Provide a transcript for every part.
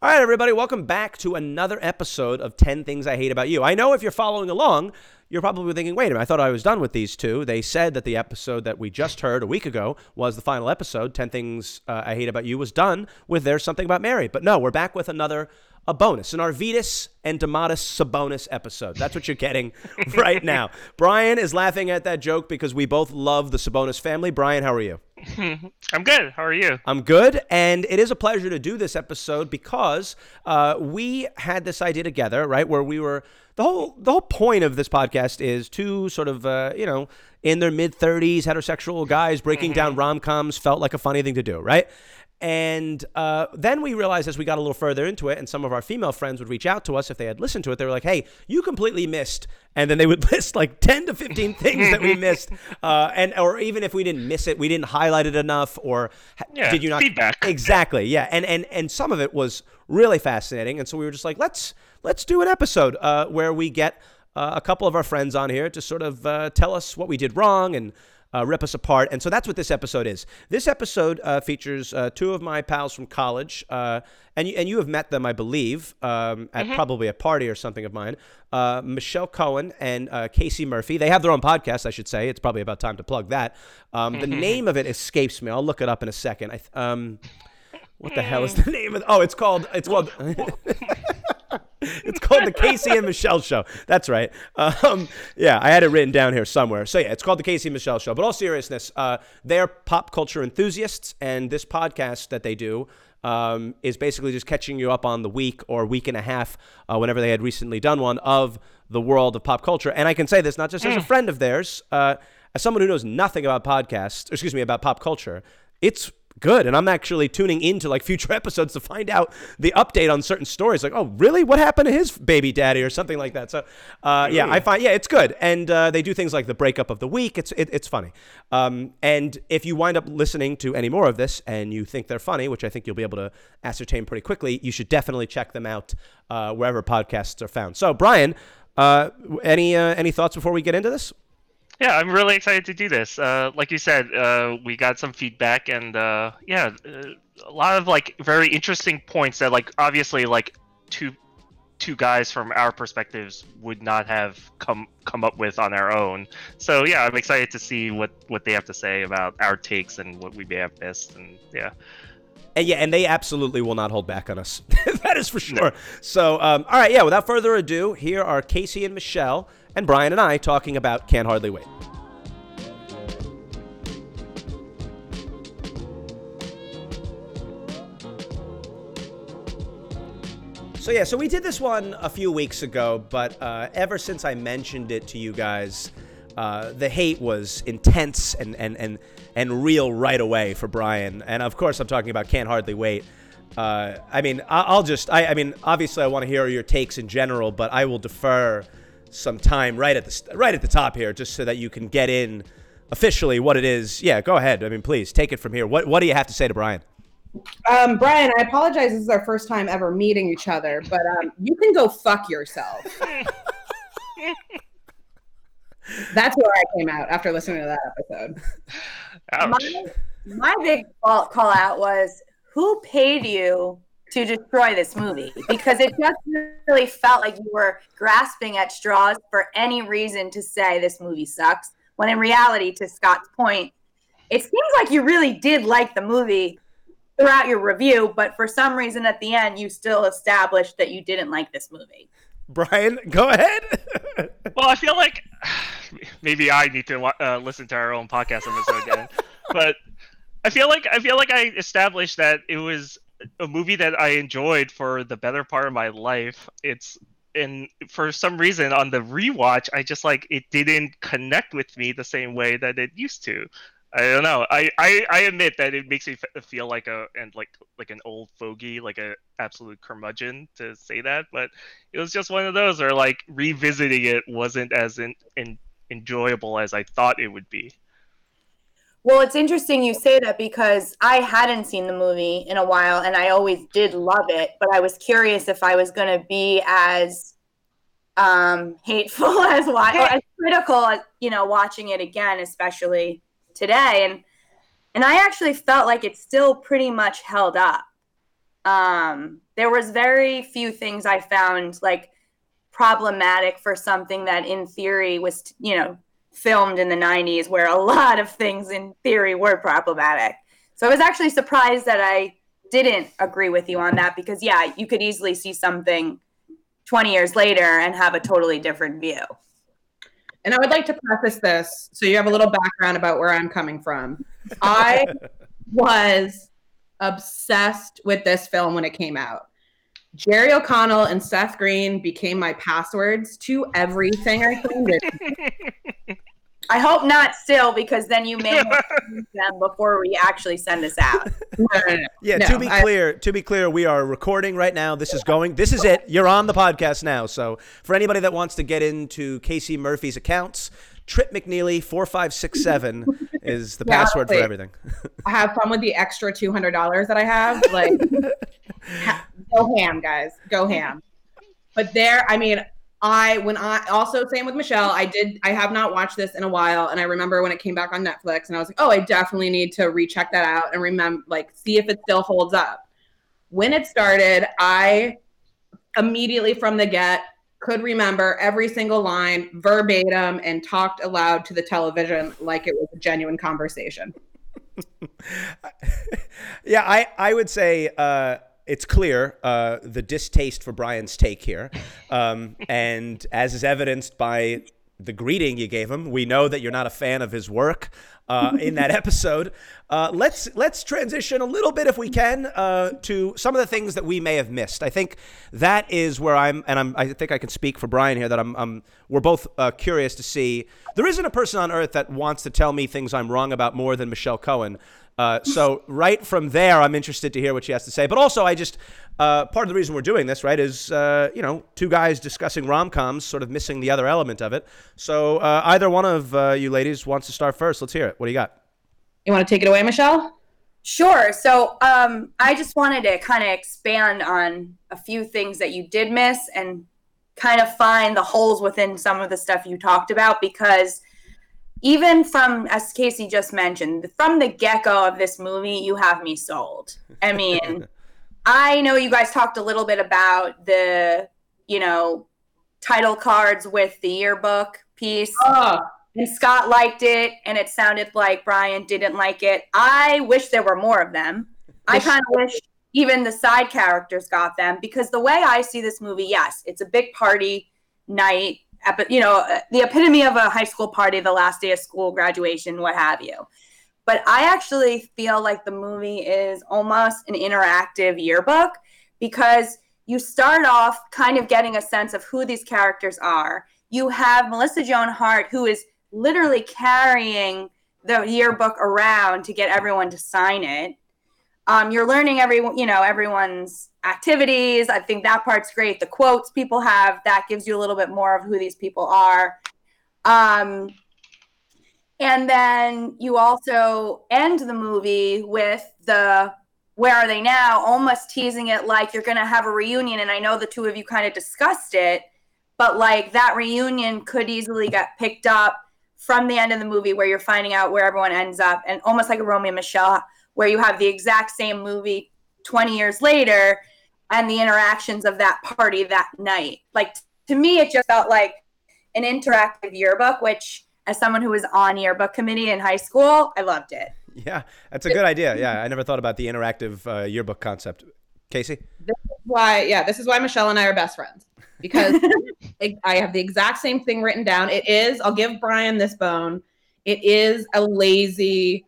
All right, everybody, welcome back to another episode of 10 Things I Hate About You. I know if you're following along, you're probably thinking, wait a minute, I thought I was done with these two. They said that the episode that we just heard a week ago was the final episode. 10 Things uh, I Hate About You was done with There's Something About Mary. But no, we're back with another a bonus, an Arvydas and Domantas Sabonis episode. That's what you're getting right now. Brian is laughing at that joke because we both love the Sabonis family. Brian, how are you? I'm good. How are you? I'm good, and it is a pleasure to do this episode because uh, we had this idea together, right? Where we were the whole the whole point of this podcast is two sort of uh, you know in their mid 30s heterosexual guys breaking down Mm-hmm. rom coms felt like a funny thing to do, right? And uh, then we realized as we got a little further into it, and some of our female friends would reach out to us if they had listened to it. They were like, "Hey, you completely missed," and then they would list like ten to fifteen things that we missed, uh, and or even if we didn't miss it, we didn't highlight it enough, or Yeah, did you not feedback. Exactly, yeah, and and and some of it was really fascinating, and so we were just like, let's let's do an episode uh, where we get uh, a couple of our friends on here to sort of uh, tell us what we did wrong and uh, rip us apart. And so that's what this episode is. This episode uh, features uh, two of my pals from college, uh, and you, and you have met them, I believe, um, at probably a party or something of mine. Uh, Michelle Cohen and uh, Casey Murphy. They have their own podcast, I should say. It's probably about time to plug that. Um, the name of it escapes me. I'll look it up in a second. I th- um, what the hell is the name of? Oh, it's called. It's called. it's called the Casey and Michelle Show. That's right. Um, yeah, I had it written down here somewhere. So yeah, it's called the Casey and Michelle Show. But all seriousness, uh, they're pop culture enthusiasts, and this podcast that they do um, is basically just catching you up on the week or week and a half, uh, whenever they had recently done one of the world of pop culture. And I can say this not just as a friend of theirs, uh, as someone who knows nothing about podcasts, or excuse me, about pop culture. It's good. And i'm actually tuning into like future episodes to find out the update on certain stories. Like oh really? What happened to his baby daddy or something like that? So uh, yeah i find yeah it's good. And uh, they do things like the breakup of the week. It's it, it's funny. Um, and if you wind up listening to any more of this and you think they're funny which i think you'll be able to ascertain pretty quickly you should definitely check them out uh, wherever podcasts are found. So brian uh, any uh, any thoughts before we get into this Yeah, I'm really excited to do this. Uh, like you said, uh, we got some feedback, and uh, yeah, uh, a lot of like very interesting points that like obviously like two two guys from our perspectives would not have come come up with on our own. So yeah, I'm excited to see what what they have to say about our takes and what we may have missed, and yeah. And yeah, and they absolutely will not hold back on us. that is for sure. So, um, all right, yeah, without further ado, here are Casey and Michelle and Brian and I talking about Can't Hardly Wait. So yeah, so we did this one a few weeks ago, but uh, ever since I mentioned it to you guys, uh, the hate was intense and, and, and, and real right away for Brian. And of course, I'm talking about Can't Hardly Wait. Uh, I mean, I'll just, I, I mean, obviously, I want to hear your takes in general, but I will defer some time right at the right at the top here, just so that you can get in officially what it is. Yeah, go ahead. I mean, please take it from here. What What do you have to say to Brian? Um, Brian, I apologize. This is our first time ever meeting each other, but um, you can go fuck yourself. That's where I came out after listening to that episode. Ouch. My, my big fault call out was who paid you to destroy this movie? Because it just really felt like you were grasping at straws for any reason to say this movie sucks. When in reality, to Scott's point, it seems like you really did like the movie throughout your review, but for some reason at the end, you still established that you didn't like this movie. Brian, go ahead. Well, I feel like maybe I need to uh, listen to our own podcast episode again, but I feel like I feel like I established that it was a movie that I enjoyed for the better part of my life. It's and for some reason on the rewatch, I just like it didn't connect with me the same way that it used to. I don't know. I, I, I admit that it makes me feel like a and like like an old fogey, like a absolute curmudgeon to say that, but it was just one of those where like revisiting it wasn't as in, in, enjoyable as I thought it would be. Well, it's interesting you say that because I hadn't seen the movie in a while and I always did love it, but I was curious if I was going to be as um, hateful as as critical you know, watching it again, especially today. And and I actually felt like it still pretty much held up. Um, there was very few things I found like problematic for something that in theory was, you know, filmed in the 90s where a lot of things in theory were problematic. So I was actually surprised that I didn't agree with you on that because yeah, you could easily see something 20 years later and have a totally different view. And I would like to preface this so you have a little background about where I'm coming from. I was obsessed with this film when it came out. Jerry O'Connell and Seth Green became my passwords to everything I claimed. I hope not still, because then you may them before we actually send us out. Yeah, No, to be I- clear, to be clear, we are recording right now. This is going. This is it. You're on the podcast now. So for anybody that wants to get into Casey Murphy's accounts, Trip McNeely four five six seven is the Yeah, password for wait. everything. have fun with the extra two hundred dollars that I have. Like, ha- go ham, guys, go ham. But there, I mean, I when I also same with Michelle. I did. I have not watched this in a while, and I remember when it came back on Netflix, and I was like, oh, I definitely need to recheck that out and remember, like, see if it still holds up. When it started, I immediately from the get could remember every single line verbatim and talked aloud to the television like it was a genuine conversation. yeah, I, I would say uh, it's clear uh, the distaste for Brian's take here. Um, and as is evidenced by the greeting you gave him, we know that you're not a fan of his work uh, in that episode. Uh, let's let's transition a little bit, if we can, uh, to some of the things that we may have missed. I think that is where I'm, and I'm, I think I can speak for Brian here. That I'm, I'm we're both uh, curious to see. There isn't a person on earth that wants to tell me things I'm wrong about more than Michelle Cohen. Uh, so right from there, I'm interested to hear what she has to say. But also, I just uh, part of the reason we're doing this, right, is you know two guys discussing rom coms, sort of missing the other element of it. So either one of you ladies wants to start first. Let's hear it. What do you got? You want to take it away, Michelle? Sure. So um, I just wanted to kind of expand on a few things that you did miss and kind of find the holes within some of the stuff you talked about because even from as Casey just mentioned, from the get-go of this movie, you have me sold. I mean, I know you guys talked a little bit about the, you know, title cards with the yearbook piece Oh, and Scott liked it, and it sounded like Brian didn't like it. I wish there were more of them. I kind of wish even the side characters got them because the way I see this movie, yes, it's a big party night, you know, uh, the epitome of a high school party, the last day of school, graduation, what have you. But I actually feel like the movie is almost an interactive yearbook because you start off kind of getting a sense of who these characters are. You have Melissa Joan Hart, who is literally carrying the yearbook around to get everyone to sign it. Um, you're learning everyone, you know, everyone's activities. I think that part's great. The quotes people have that gives you a little bit more of who these people are. Um, and then you also end the movie with the where are they now almost teasing it like you're going to have a reunion and i know the two of you kind of discussed it but like that reunion could easily get picked up from the end of the movie where you're finding out where everyone ends up and almost like a Romy and michelle where you have the exact same movie 20 years later and the interactions of that party that night like to me it just felt like an interactive yearbook which as someone who was on yearbook committee in high school i loved it Yeah, that's a good idea. Yeah, I never thought about the interactive uh, yearbook concept. Casey? this is why yeah this is why michelle and i are best friends because it- i have the exact same thing written down. It is i'll give brian this bone. It is a lazy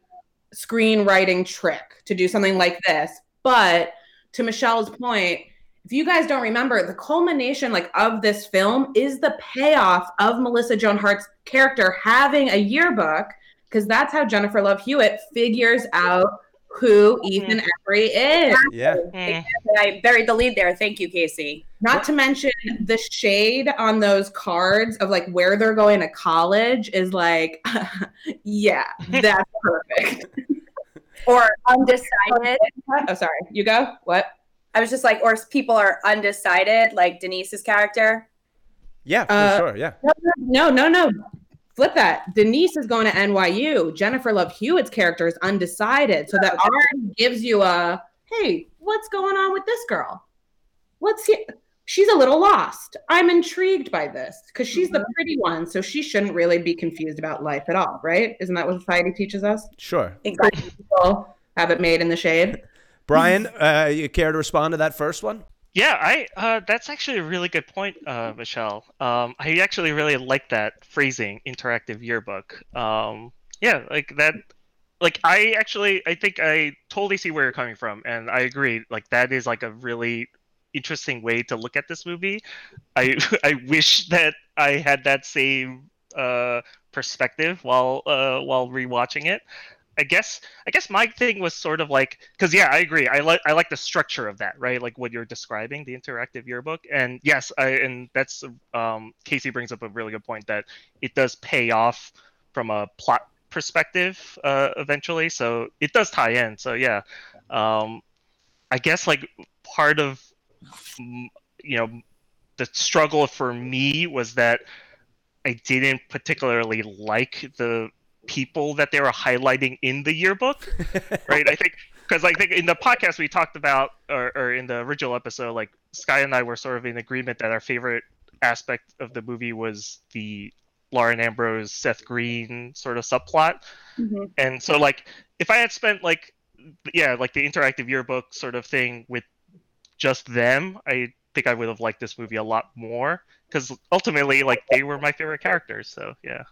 screenwriting trick to do something like this. But to michelle's point if you guys don't remember the culmination like of this film is the payoff of melissa joan hart's character having a yearbook because that's how jennifer love hewitt figures out who ethan embry is Yeah. Mm. i buried the lead there thank you casey Not to mention the shade on those cards of like where they're going to college is like, yeah, that's perfect. or undecided oh, sorry. You go. What? i was just like or people are undecided like denise's character Yeah, for Uh, sure. Yeah. No, no, no. Flip that. Denise is going to NYU. Jennifer Love Hewitt's character is undecided. So that already gives you a hey, what's going on with this girl? let's see. She's a little lost. I'm intrigued by this because she's the pretty one, so she shouldn't really be confused about life at all, right? Isn't that what society teaches us? Sure. Exactly. People have it made in the shade. Brian, uh, you care to respond to that first one? Yeah, I uh, that's actually a really good point, uh, Michelle. Um, I actually really like that phrasing, interactive yearbook. Um, yeah, like that. Like I actually, I think I totally see where you're coming from, and I agree. Like that is like a really interesting way to look at this movie. I I wish that I had that same uh, perspective while uh, while rewatching it. I guess I guess my thing was sort of like because yeah I agree. I like I like the structure of that right? Like what you're describing the interactive yearbook. And yes I and that's um, Casey brings up a really good point that it does pay off from a plot perspective uh, eventually. So it does tie in. So yeah um, I guess like part of you know the struggle for me was that I didn't particularly like the people that they were highlighting in the yearbook, right? I think because I think in the podcast we talked about, or, or in the original episode, like Sky and I were sort of in agreement that our favorite aspect of the movie was the Lauren Ambrose, Seth Green sort of subplot, Mm-hmm. and so like if I had spent like yeah like the interactive yearbook sort of thing with just them, I think I would have liked this movie a lot more because ultimately like they were my favorite characters. So yeah.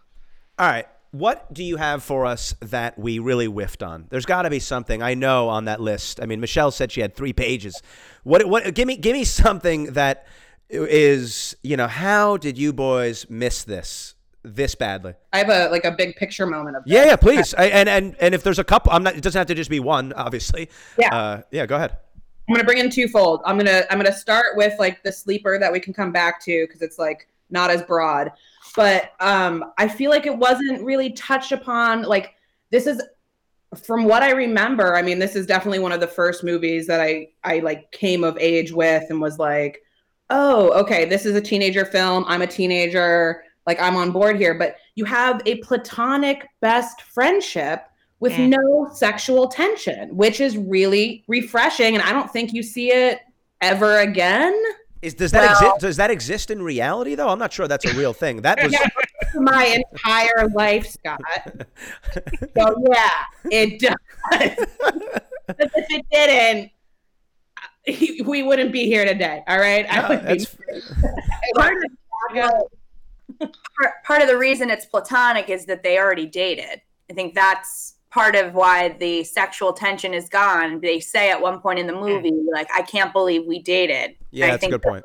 All right. What do you have for us that we really whiffed on? There's got to be something I know on that list. I mean, Michelle said she had three pages. What? What? Give me, give me something that is, you know, how did you boys miss this this badly? I have a like a big picture moment of Yeah, yeah, please. I, and and and if there's a couple, I'm not. It doesn't have to just be one, obviously. Yeah. Uh, yeah. Go ahead. I'm gonna bring in twofold. I'm gonna I'm gonna start with like the sleeper that we can come back to because it's like not as broad. But um, I feel like it wasn't really touched upon. Like this is, from what I remember. I mean, this is definitely one of the first movies that I I like came of age with and was like, oh, okay, this is a teenager film. I'm a teenager. Like I'm on board here. But you have a platonic best friendship with Mm. no sexual tension, which is really refreshing. And I don't think you see it ever again. Is does that Well- exist? Does that exist in reality though? I'm not sure that's a real thing. That was. My entire life, Scott. So yeah, it does. Because if it didn't, uh, we wouldn't be here today. All right. I No, would be- that's- part of, part, part of the reason it's platonic is that they already dated. I think that's part of why the sexual tension is gone. They say at one point in the hmm. movie, like, I can't believe we dated. yeah, I that's a good point.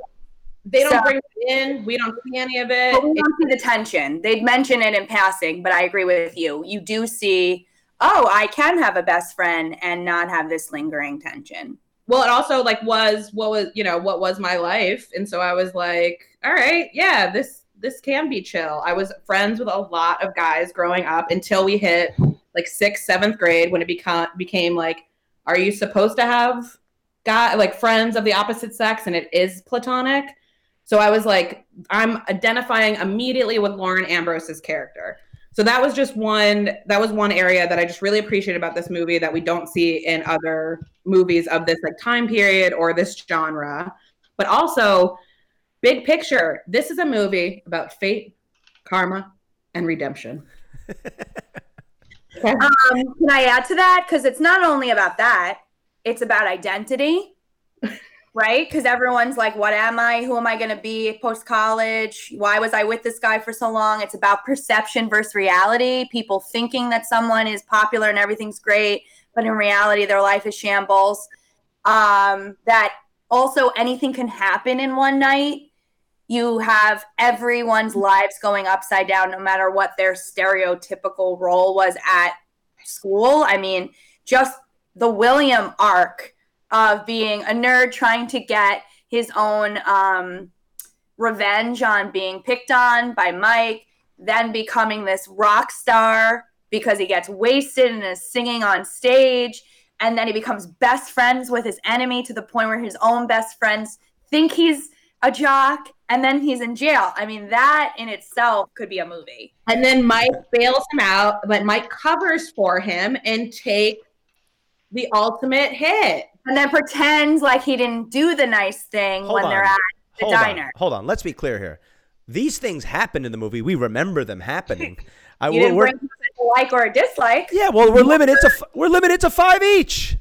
They don't So- bring it in. We don't see any of it. But we don't see the tension. They'd mention it in passing, but I agree with you. You do see, oh, I can have a best friend and not have this lingering tension. well it also like was what was you know what was my life and so i was like all right yeah this this can be chill i was friends with a lot of guys growing up until we hit like sixth seventh grade when it became became like are you supposed to have guy like friends of the opposite sex? And it is platonic. So i was like i'm identifying immediately with lauren ambrose's character. So that was just one that was one area that i just really appreciate about this movie that we don't see in other movies of this like time period or this genre. But also big picture this is a movie about fate karma and redemption. Um, can I add to that? Because it's not only about that, it's about identity, right? Because everyone's like, what am I? Who am I going to be post college? Why was I with this guy for so long? It's about perception versus reality. People thinking that someone is popular and everything's great, but in reality, their life is shambles. Um, that also anything can happen in one night. You have everyone's lives going upside down, no matter what their stereotypical role was at school. I mean, just the William arc of being a nerd trying to get his own um, revenge on being picked on by Mike, then becoming this rock star because he gets wasted and is singing on stage. And then he becomes best friends with his enemy to the point where his own best friends think he's a jock and then he's in jail. I mean, that in itself could be a movie. and then mike bails him out but mike covers for him and take the ultimate hit and then pretends like he didn't do the nice thing Hold when on. they're at the hold diner. On, hold on. Let's be clear here. These things happened in the movie. We remember them happening. I, You we're, didn't we're- bring a like or a dislike. yeah, well, we're limited to we're limited to five each.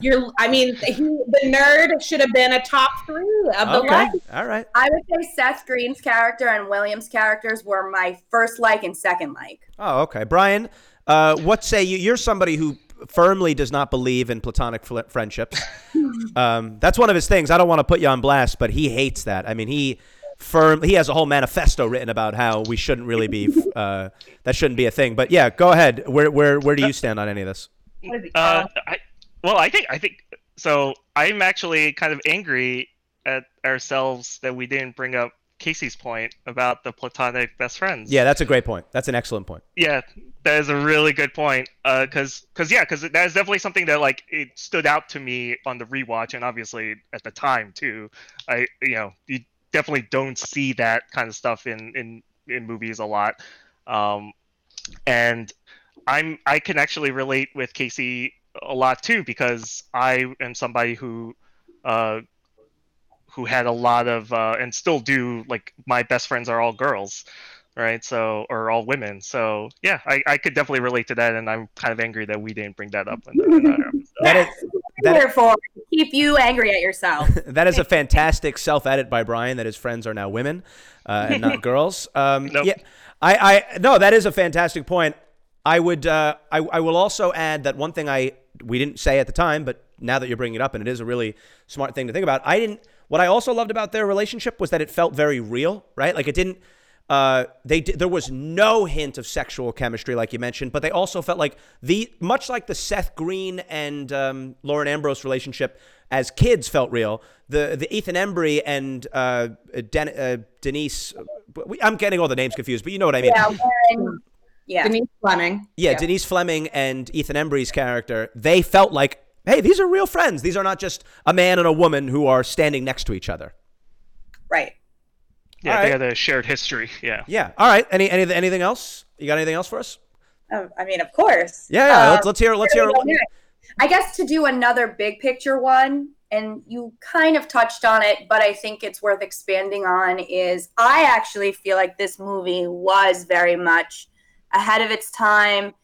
You're, I mean, he, the nerd should have been a top three of the Okay, list. all right. I would say Seth Green's character and Williams' characters were my first like and second like. Oh, okay. Brian, uh, what say you? You're somebody who firmly does not believe in platonic fl- friendships. um, that's one of his things. I don't want to put you on blast, but he hates that. I mean, he firm. He has a whole manifesto written about how we shouldn't really be. Uh, that shouldn't be a thing. But yeah, go ahead. Where where where do you stand on any of this? What is he, Uh, I, well, I think I think so. I'm actually kind of angry at ourselves that we didn't bring up Casey's point about the platonic best friends. Yeah, that's a great point. That's an excellent point. yeah, that is a really good point. Uh, cause, cause yeah, cause that is definitely something that like it stood out to me on the rewatch, and obviously at the time too. I, you know, you definitely don't see that kind of stuff in in in movies a lot. Um, and I'm I can actually relate with Casey a lot too because I am somebody who uh who had a lot of uh and still do like my best friends are all girls right so or all women so yeah I, I could definitely relate to that and I'm kind of angry that we didn't bring that up in, the, in our. That is that, Here for keep you angry at yourself. that is a fantastic self edit by Brian that his friends are now women uh, and not girls. Um, Nope. Yeah, I, I no, that is a fantastic point. I would uh, I, I will also add that one thing I we didn't say at the time, but now that you're bringing it up, and it is a really smart thing to think about. I didn't. What I also loved about their relationship was that it felt very real, right? Like it didn't. Uh, they did, there was no hint of sexual chemistry, like you mentioned, but they also felt like the much like the Seth Green and um, Lauren Ambrose relationship as kids felt real. The the Ethan Embry and uh, Den- uh, Denise, we, I'm getting all the names confused, but you know what I mean. yeah, Warren, yeah. Denise Fleming. Yeah, Denise Fleming and Ethan Embry's character, they felt like, hey, these are real friends. These are not just a man and a woman who are standing next to each other. right. yeah All they right. had a shared history yeah Yeah. All right. Any, any anything else? You got anything else for us? Um, I mean, of course. Yeah. yeah. Um, let's, let's hear. Let's hear. I guess to do another big picture one, and you kind of touched on it, but I think it's worth expanding on, is I actually feel like this movie was very much ahead of its time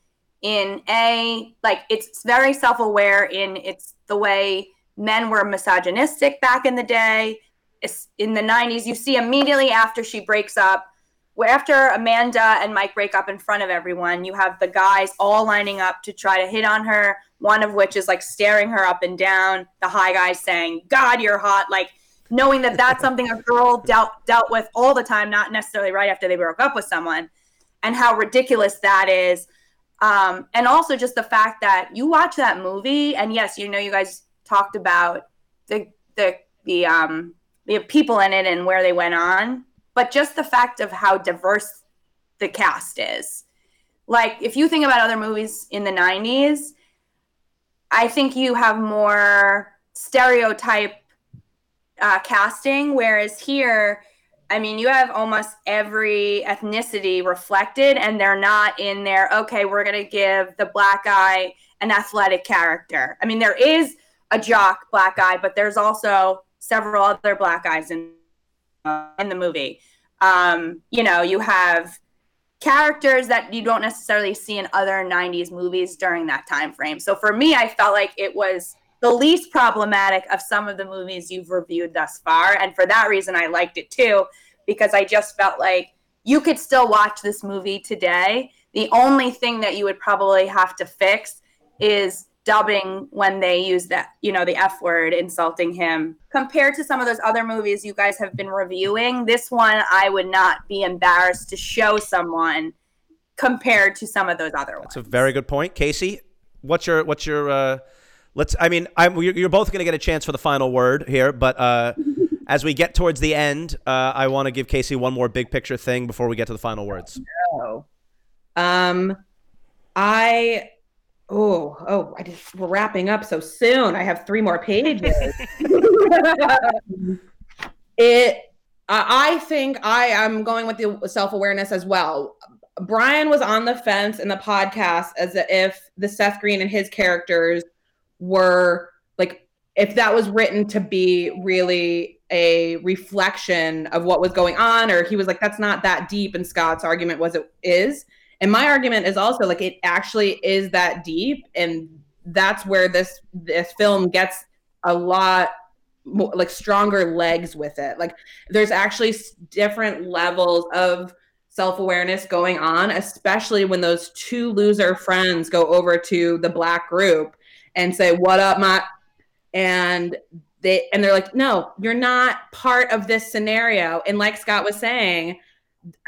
in a like it's very self-aware in it's the way men were misogynistic back in the day It's in the 90s you see immediately after she breaks up where after Amanda and Mike break up in front of everyone, you have the guys all lining up to try to hit on her. One of which is like staring her up and down. The high guys saying, "God, you're hot!" Like knowing that that's something a girl dealt dealt with all the time, not necessarily right after they broke up with someone, and how ridiculous that is. Um, and also just the fact that you watch that movie, and yes, you know, you guys talked about the the the um the people in it and where they went on but just the fact of how diverse the cast is. Like, if you think about other movies in the 90s, I think you have more stereotype uh, casting, whereas here, I mean, you have almost every ethnicity reflected, and they're not in there. Okay, we're gonna give the black guy an athletic character. I mean, there is a jock black guy, but there's also several other black guys in uh, in the movie. Um, you know, you have characters that you don't necessarily see in other 90s movies during that time frame. So for me, I felt like it was the least problematic of some of the movies you've reviewed thus far. And for that reason, I liked it too, because I just felt like you could still watch this movie today. The only thing that you would probably have to fix is dubbing when they use that, you know, the F word insulting him. Compared to some of those other movies you guys have been reviewing, this one I would not be embarrassed to show someone compared to some of those other ones. That's a very good point, Casey. What's your what's your uh, let's? I mean, I'm you're, both going to get a chance for the final word here, but uh, as we get towards the end, uh, I want to give Casey one more big picture thing before we get to the final words. Oh. Um, I. Oh, oh! I just we're wrapping up so soon. I have three more pages. it. I I think I am going with the self awareness as well. Brian was on the fence in the podcast as if the Seth Green and his characters were like if that was written to be really a reflection of what was going on, or he was like, that's not that deep. And Scott's argument was it is. And my argument is also like it actually is that deep, and that's where this this film gets a lot more, like stronger legs with it. Like there's actually different levels of self-awareness going on, especially when those two loser friends go over to the black group and say, "What up, my?" and they and they're like, "No, you're not part of this scenario." And like Scott was saying,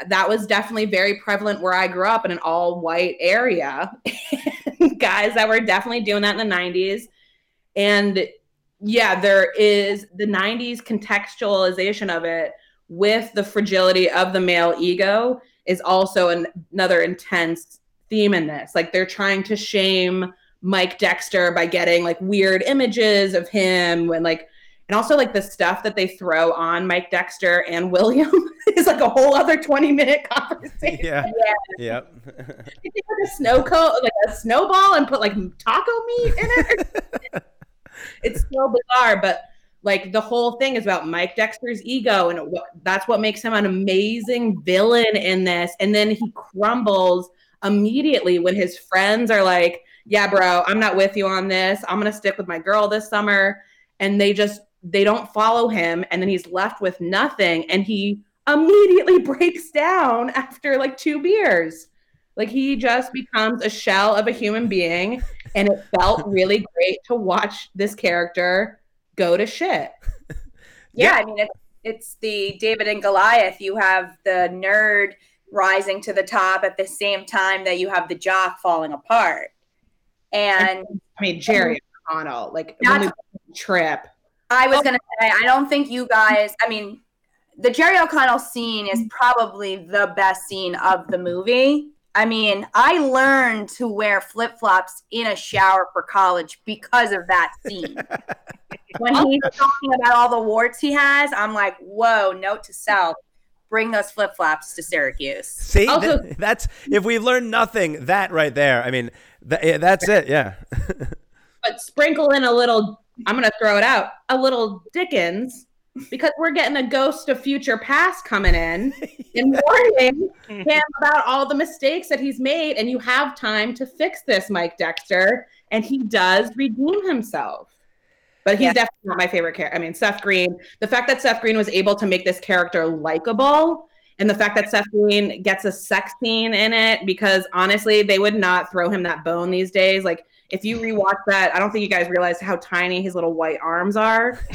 that was definitely very prevalent where I grew up in an all white area. Guys that were definitely doing that in the 90s. And yeah, there is the 90s contextualization of it with the fragility of the male ego is also an, another intense theme in this. Like they're trying to shame Mike Dexter by getting like weird images of him when like and also like the stuff that they throw on Mike Dexter and William is like a whole other 20 minute conversation. Yeah. Yep. They take like a snow coat, like a snowball, and put like taco meat in it. it's so bizarre, but like the whole thing is about Mike Dexter's ego, and what, that's what makes him an amazing villain in this. And then he crumbles immediately when his friends are like, "Yeah, bro, I'm not with you on this. I'm gonna stick with my girl this summer," and they just they don't follow him, and then he's left with nothing, and he immediately breaks down after like two beers. Like he just becomes a shell of a human being. And it felt really great to watch this character go to shit. Yeah, I mean it's it's the David and Goliath. You have the nerd rising to the top at the same time that you have the jock falling apart. And I mean, Jerry O'Connell, like when we trip. I was oh. gonna say, I don't think you guys. I mean, the Jerry O'Connell scene is probably the best scene of the movie. I mean, I learned to wear flip flops in a shower for college because of that scene. when he's talking about all the warts he has, I'm like, whoa, note to self. Bring those flip flops to Syracuse. See, Also- th- that's if we've learned nothing, that right there. I mean, th- yeah, that's it. Yeah. But sprinkle in a little, I'm going to throw it out, a little Dickens, because we're getting a ghost of future past coming in and warning him about all the mistakes that he's made. And you have time to fix this, Mike Dexter. And he does redeem himself. But he's Yeah. definitely not my favorite character. I mean, Seth Green, the fact that Seth Green was able to make this character likable and the fact that Seth Green gets a sex scene in it, because honestly, they would not throw him that bone these days. Like, if you rewatch that, I don't think you guys realize how tiny his little white arms are.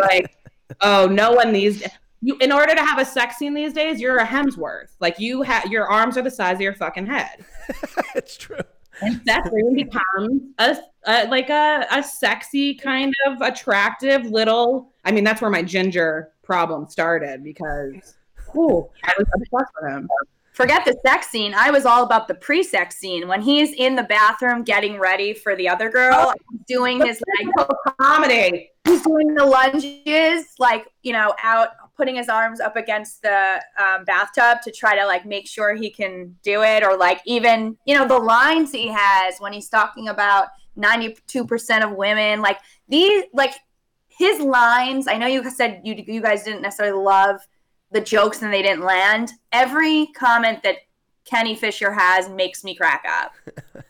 Like, oh, no one these you in order to have a sex scene these days, you're a Hemsworth. Like you have your arms are the size of your fucking head. it's true. And Seth Green becomes a, a like a, a sexy kind of attractive little. I mean, that's where my ginger problem started because ooh, I was obsessed with him. Forget the sex scene. I was all about the pre-sex scene when he's in the bathroom getting ready for the other girl, doing his like Comedy. he's doing the lunges, like you know, out putting his arms up against the um, bathtub to try to like make sure he can do it, or like even you know the lines he has when he's talking about ninety-two percent of women, like these, like his lines. I know you said you you guys didn't necessarily love the jokes and they didn't land. Every comment that Kenny Fisher has makes me crack up.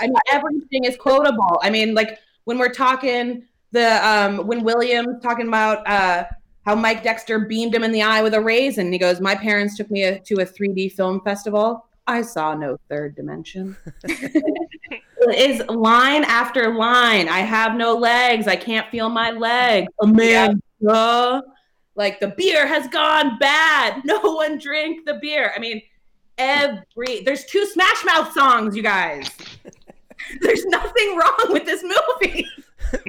I mean, everything is quotable. I mean, like when we're talking the um when William's talking about uh how Mike Dexter beamed him in the eye with a raisin. He goes, "My parents took me a, to a 3D film festival. I saw no third dimension." is line after line. I have no legs. I can't feel my legs. Amanda, like the beer has gone bad. No one drink the beer. I mean, every there's two Smash Mouth songs, you guys. There's nothing wrong with this movie.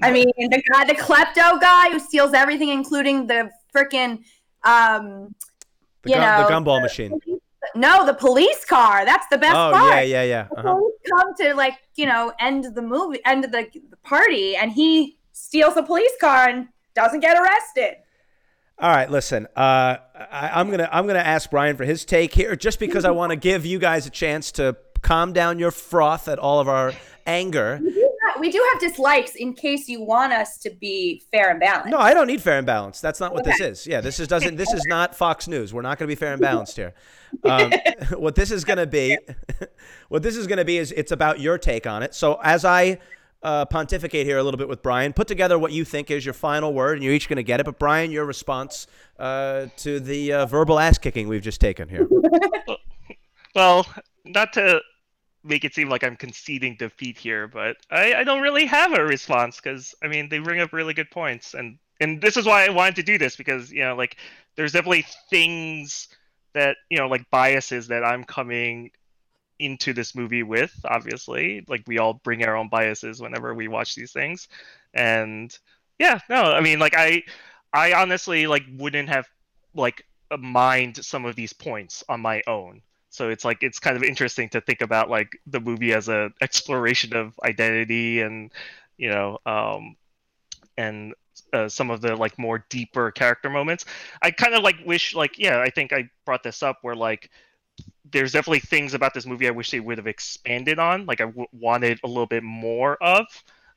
I mean, the guy, the klepto guy who steals everything, including the freaking, um, The, You gun, the know, gumball machine. no, the police car. That's the best Oh part. yeah, yeah, yeah. Uh-huh. police come to like, you know, end the movie, end of the, the party, and he steals a police car and doesn't get arrested. All right, listen. Uh, I, I'm gonna I'm gonna ask Brian for his take here, just because I want to give you guys a chance to calm down your froth at all of our anger. we do have dislikes in case you want us to be fair and balanced. No, I don't need fair and balanced. That's not what this is. Yeah, this is doesn't. This is not Fox News. We're not going to be fair and balanced here. Um, what this is going to be, what this is going to be is it's about your take on it. So as I uh, pontificate here a little bit with Brian, put together what you think is your final word, and you're each going to get it. But Brian, your response uh, to the uh, verbal ass kicking we've just taken here. Well, not to make it seem like I'm conceding defeat here, but I, I don't really have a response because I mean they bring up really good points, and and this is why I wanted to do this because you know like there's definitely things that you know like biases that I'm coming into this movie with. Obviously, like we all bring our own biases whenever we watch these things, and yeah, no, I mean like I I honestly like wouldn't have like mined some of these points on my own. So it's like it's kind of interesting to think about like the movie as a exploration of identity and you know um and uh, some of the like more deeper character moments. I kind of like wish like yeah i think i brought this up where like there's definitely things about this movie i wish they would have expanded on like I w- wanted a little bit more of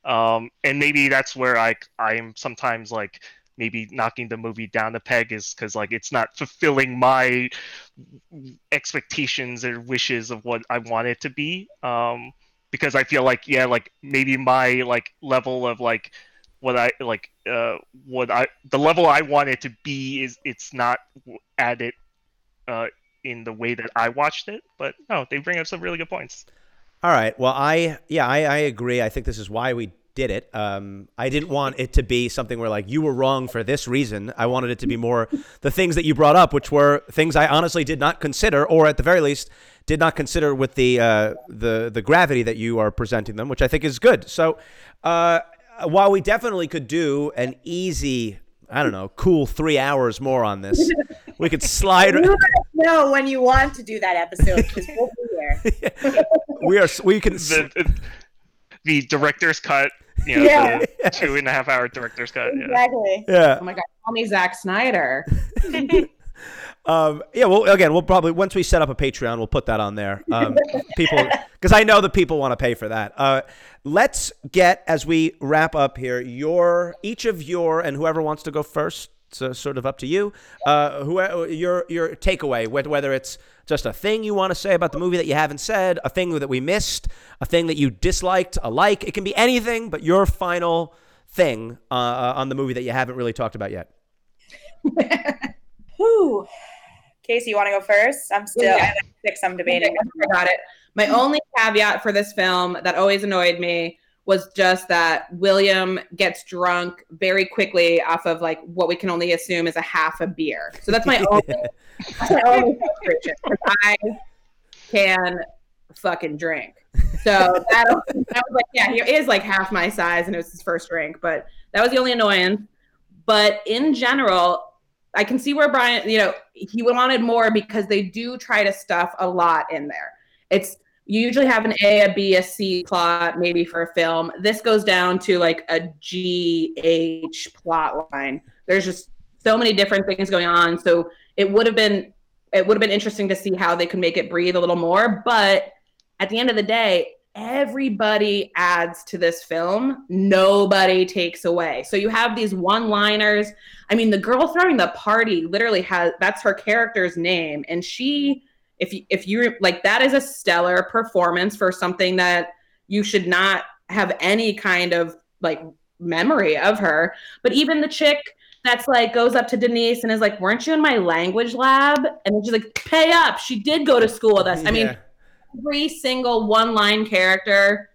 um and maybe that's where i i'm sometimes like maybe knocking the movie down a peg is because like it's not fulfilling my expectations or wishes of what I want it to be. Um, because I feel like yeah, like maybe my like level of like what I like uh what I the level I want it to be is it's not at it uh in the way that I watched it. But no, they bring up some really good points. All right. Well, I yeah, I, I agree. I think this is why we did it. Um, I didn't want it to be something where like you were wrong for this reason. I wanted it to be more the things that you brought up, which were things I honestly did not consider, or at the very least did not consider with the uh, the the gravity that you are presenting them, which I think is good. So uh, while we definitely could do an easy. I don't know, cool three hours more on this. We could slide. You let us know when you want to do that episode because we'll be here. We are. We can. The the director's cut, you know, Yeah. the two and a half hour director's cut. Yeah. Exactly. Yeah. Oh my god, call me Zack Snyder. Um, yeah, well, again, we'll probably once we set up a Patreon, we'll put that on there. Um, people, because I know that people want to pay for that. Uh, let's get as we wrap up here. Your each of your and whoever wants to go first, so sort of up to you. Uh, who your your takeaway, wh- whether it's just a thing you want to say about the movie that you haven't said, a thing that we missed, a thing that you disliked, a like. It can be anything, but your final thing uh, uh, on the movie that you haven't really talked about yet. Whew. Casey, you want to go first? I'm still Yeah. I have six. I'm debating. I got it. My only caveat for this film that always annoyed me was just that William gets drunk very quickly off of like what we can only assume is a half a beer. So that's my only, that's my only frustration. 'cause I can fucking drink. So that, that was like, yeah, he is like half my size and it was his first drink, but that was the only annoyance. But in general, I can see where Brian, you know, he wanted more because they do try to stuff a lot in there. It's you usually have an A, a B, a C plot, maybe for a film. This goes down to like a G H plot line. There's just so many different things going on. So it would have been it would have been interesting to see how they could make it breathe a little more. But at the end of the day, everybody adds to this film. Nobody takes away. So you have these one-liners. I mean, the girl throwing the party literally has that's her character's name, and she, if you, if you like, that is a stellar performance for something that you should not have any kind of like memory of her. But even the chick that's like goes up to Denise and is like, "Weren't you in my language lab?" And then she's like, "Pay up! She did go to school with us." I mean, Yeah. Every single one line character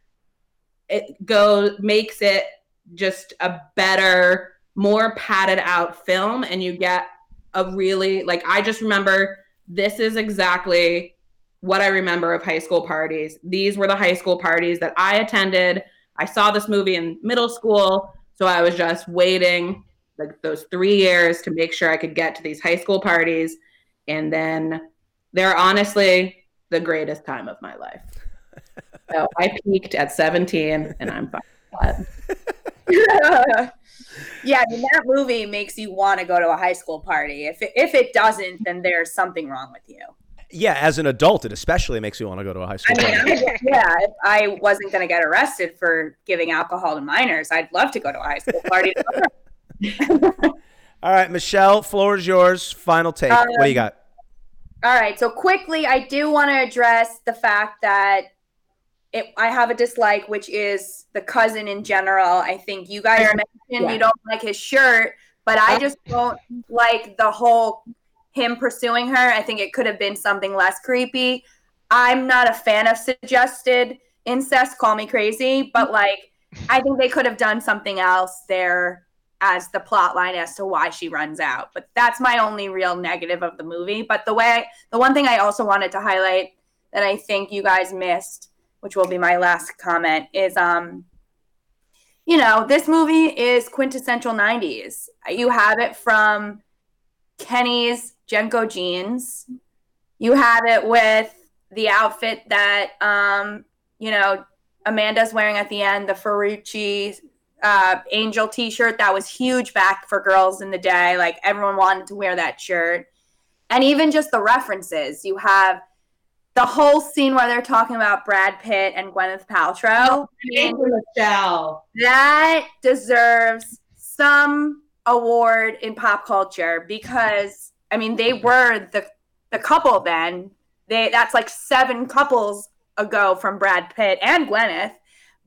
it goes makes it just a better more padded out film and you get a really like i just remember this is exactly what i remember of high school parties. These were the high school parties that i attended. I saw this movie in middle school so i was just waiting like those three years to make sure i could get to these high school parties. And then they're honestly the greatest time of my life. So I peaked at 17 and I'm fine. yeah, I mean, that movie makes you want to go to a high school party. If it, if it doesn't, then there's something wrong with you. Yeah, as an adult, it especially makes you want to go to a high school. I mean, party. I, yeah, if I wasn't going to get arrested for giving alcohol to minors, I'd love to go to a high school party. All right, Michelle, floor is yours. Final take. what do you um, got? All right, so quickly, I do want to address the fact that it, I have a dislike, which is the cousin in general. I think you guys mentioned Yeah. you don't like his shirt, but I just don't like the whole him pursuing her. I think it could have been something less creepy. I'm not a fan of suggested incest. Call me crazy, but mm-hmm. like I think they could have done something else there as the plot line as to why she runs out. But that's my only real negative of the movie. But the way the one thing I also wanted to highlight that I think you guys missed, which will be my last comment, is um you know, this movie is quintessential 90s. You have it from Kenny's JNCO jeans. You have it with the outfit that um, you know, Amanda's wearing at the end, the Fiorucci uh, angel t-shirt that was huge back for girls in the day. Like everyone wanted to wear that shirt. And even just the references. You have the whole scene where they're talking about Brad Pitt and Gwyneth Paltrow. I Thank you, Michelle. that deserves some award in pop culture because I mean they were the the couple then. They that's like seven couples ago from Brad Pitt and Gwyneth.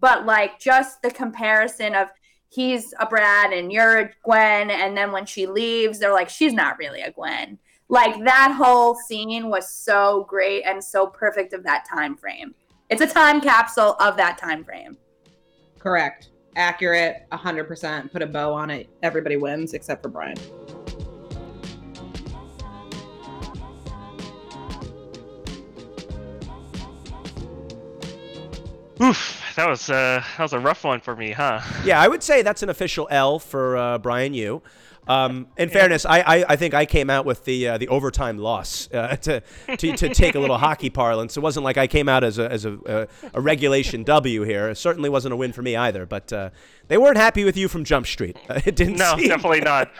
But like just the comparison of he's a Brad and you're a Gwen, and then when she leaves, they're like, she's not really a Gwen. Like that whole scene was so great and so perfect of that time frame. It's a time capsule of that time frame. Correct. Accurate. 100%. Put a bow on it. Everybody wins except for Brian. Oof, that was uh, that was a rough one for me, huh? Yeah, I would say that's an official L for uh, Brian Yu. Um, in fairness, I, I, I think I came out with the uh, the overtime loss uh, to, to to take a little hockey parlance. It wasn't like I came out as a as a, a, a regulation W here. It certainly wasn't a win for me either. But uh, they weren't happy with you from Jump Street. it didn't. No, seem- definitely not.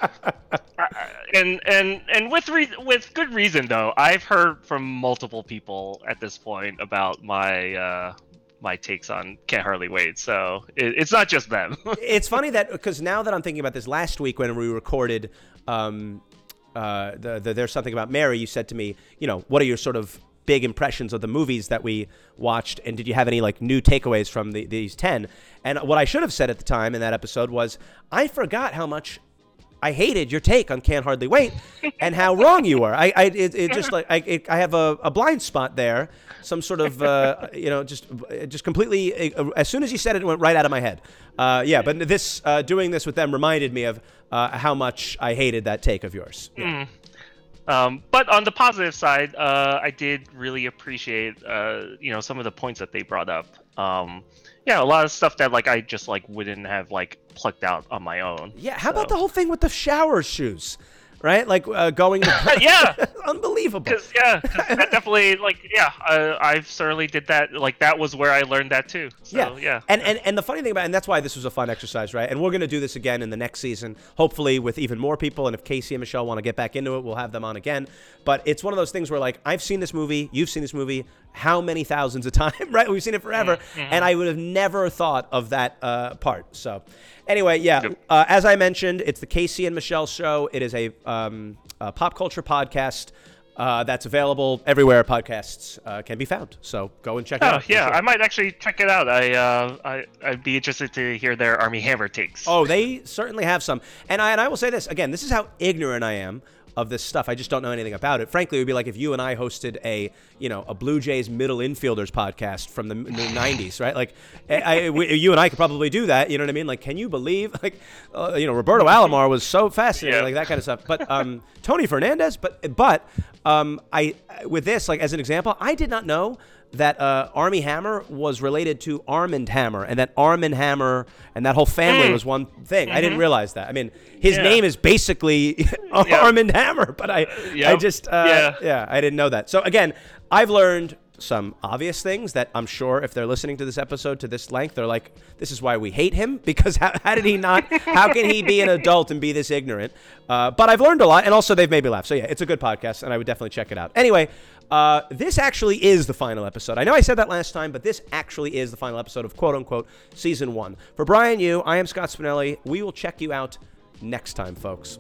And and and with re- with good reason though. I've heard from multiple people at this point about my uh, my takes on Can't Hardly Wait. So it, it's not just them. it's funny that because now that I'm thinking about this, last week when we recorded, um, uh, the, the there's something about Mary. You said to me, you know, what are your sort of big impressions of the movies that we watched, and did you have any like new takeaways from the, these ten? And what I should have said at the time in that episode was, I forgot how much. I hated your take on Can't Hardly Wait, and how wrong you were. I, I it, it just like I, it, I have a, a blind spot there, some sort of uh, you know just just completely. uh, As soon as you said it, it went right out of my head. Uh, yeah, but this uh, doing this with them reminded me of uh, how much I hated that take of yours. Yeah. Um, but on the positive side, uh, I did really appreciate, uh, you know, some of the points that they brought up. Um, yeah, a lot of stuff that like I just like wouldn't have like plucked out on my own. Yeah, how about the whole thing with the shower shoes? Right, like uh, going. To yeah, unbelievable. because yeah, 'cause that definitely like yeah, I, I certainly did that. Like that was where I learned that too. So, yeah, yeah, And, and and the funny thing about and that's why this was a fun exercise, right? And we're gonna do this again in the next season, hopefully with even more people. And if Casey and Michelle want to get back into it, we'll have them on again. But it's one of those things where like I've seen this movie, you've seen this movie, how many thousands of times, right? We've seen it forever, and I would have never thought of that uh, part. So. Anyway, yeah. Yep. Uh, as I mentioned, it's the Casey and Michelle show. It is a, um, a pop culture podcast uh, that's available everywhere podcasts uh, can be found. So go and check it Oh out. yeah, sure. I might actually check it out. I uh, I I'd be interested to hear their Armie Hammer takes. Oh, they certainly have some. And I and I will say this again. This is how ignorant I am of this stuff. I just don't know anything about it. Frankly, it would be like if you and I hosted a you know a Blue Jays middle infielders podcast from the, the '90s, right? Like, I, I- we, you and I could probably do that. You know what I mean? Like, can you believe like uh, you know Roberto Alomar was so fascinating, Yeah. like that kind of stuff. But um, Tony Fernandez, but but um, I with this like as an example, I did not know that uh, Armie Hammer was related to Armand Hammer, and that Armand Hammer and that whole family was one thing. I didn't realize that. I mean, his Yeah. name is basically Armand Hammer, but I, I just, uh, yeah. Yeah. I didn't know that. So again, I've learned some obvious things that I'm sure if they're listening to this episode to this length, they're like, this is why we hate him because how, how did he not? How can he be an adult and be this ignorant? Uh, but I've learned a lot, and also they've made me laugh. So yeah, it's a good podcast, and I would definitely check it out. Anyway. Uh, this actually is the final episode. I know I said that last time, but this actually is the final episode of quote unquote season one. For Brian, you, I am Scott Spinelli. We will check you out next time, folks.